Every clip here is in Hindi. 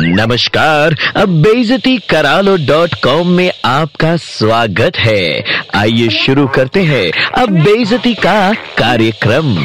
नमस्कार, अब बेजती करालो डॉट कॉम में आपका स्वागत है। आइए शुरू करते हैं अब बेजती का कार्यक्रम।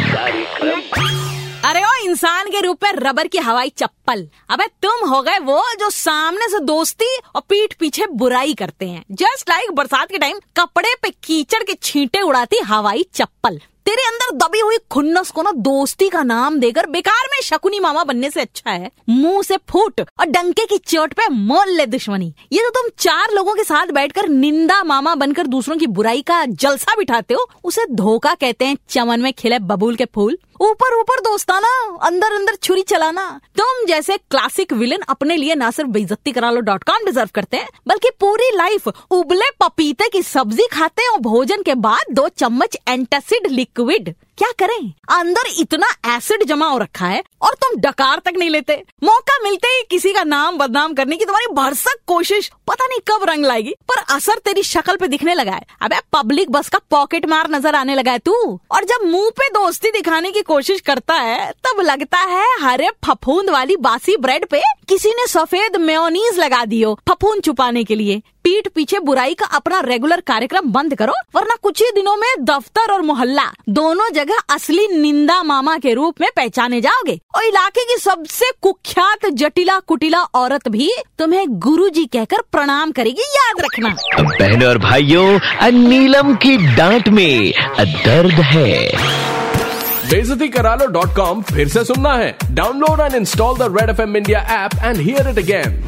अरे ओ, इंसान के रूप में रबर की हवाई चप्पल। अबे, तुम हो गए वो जो सामने से दोस्ती और पीठ पीछे बुराई करते हैं। जस्ट लाइक बरसात के टाइम कपड़े पे कीचड़ के छींटे उड़ाती हवाई चप्पल। तेरे अंदर दबी हुई खुन्नस को ना दोस्ती का नाम देकर बेकार में शकुनी मामा बनने से अच्छा है। मुँह से फूट और डंके की चोट पे मोल ले दुश्मनी। ये तो तुम चार लोगों के साथ बैठकर निंदा मामा बनकर दूसरों की बुराई का जलसा बिठाते हो, उसे धोखा कहते हैं चमन में खिले बबूल के फूल। ऊपर ऊपर दोस्ताना, अंदर अंदर छुरी चलाना। तुम जैसे क्लासिक विलन अपने लिए ना सिर्फ़ बेइज्जती करा लो डॉट कॉम डिजर्व करते हैं, बल्कि पूरी लाइफ उबले पपीते की सब्ज़ी खाते हैं। और भोजन के बाद दो चम्मच एंटासिड squid क्या करें? अंदर इतना एसिड जमा हो रखा है और तुम डकार तक नहीं लेते। मौका मिलते ही किसी का नाम बदनाम करने की तुम्हारी भरसक कोशिश। पता नहीं कब रंग लाएगी, पर असर तेरी शक्ल पे दिखने लगा है। अबे पब्लिक बस का पॉकेट मार नज़र आने लगा है तू। और जब मुँह पे दोस्ती दिखाने की कोशिश करता है, तब लगता है हरे फफूंद वाली बासी ब्रेड पे किसी ने सफ़ेद मेयोनीज लगा दियो फफूंद छुपाने के लिए। पीठ पीछे बुराई का अपना रेगुलर कार्यक्रम बंद करो, वरना कुछ ही दिनों में दफ्तर और मोहल्ला दोनों जगह असली निंदा मामा के रूप में पहचाने जाओगे। और इलाके की सबसे कुख्यात जटिला कुटिला औरत भी तुम्हें गुरु जी कहकर प्रणाम करेगी याद रखना। बहनों और भाइयों नीलम की डांट में दर्द है। बेजती करा लो डॉट कॉम फिर से सुनना है। Download and install the red F M India app and hear it again.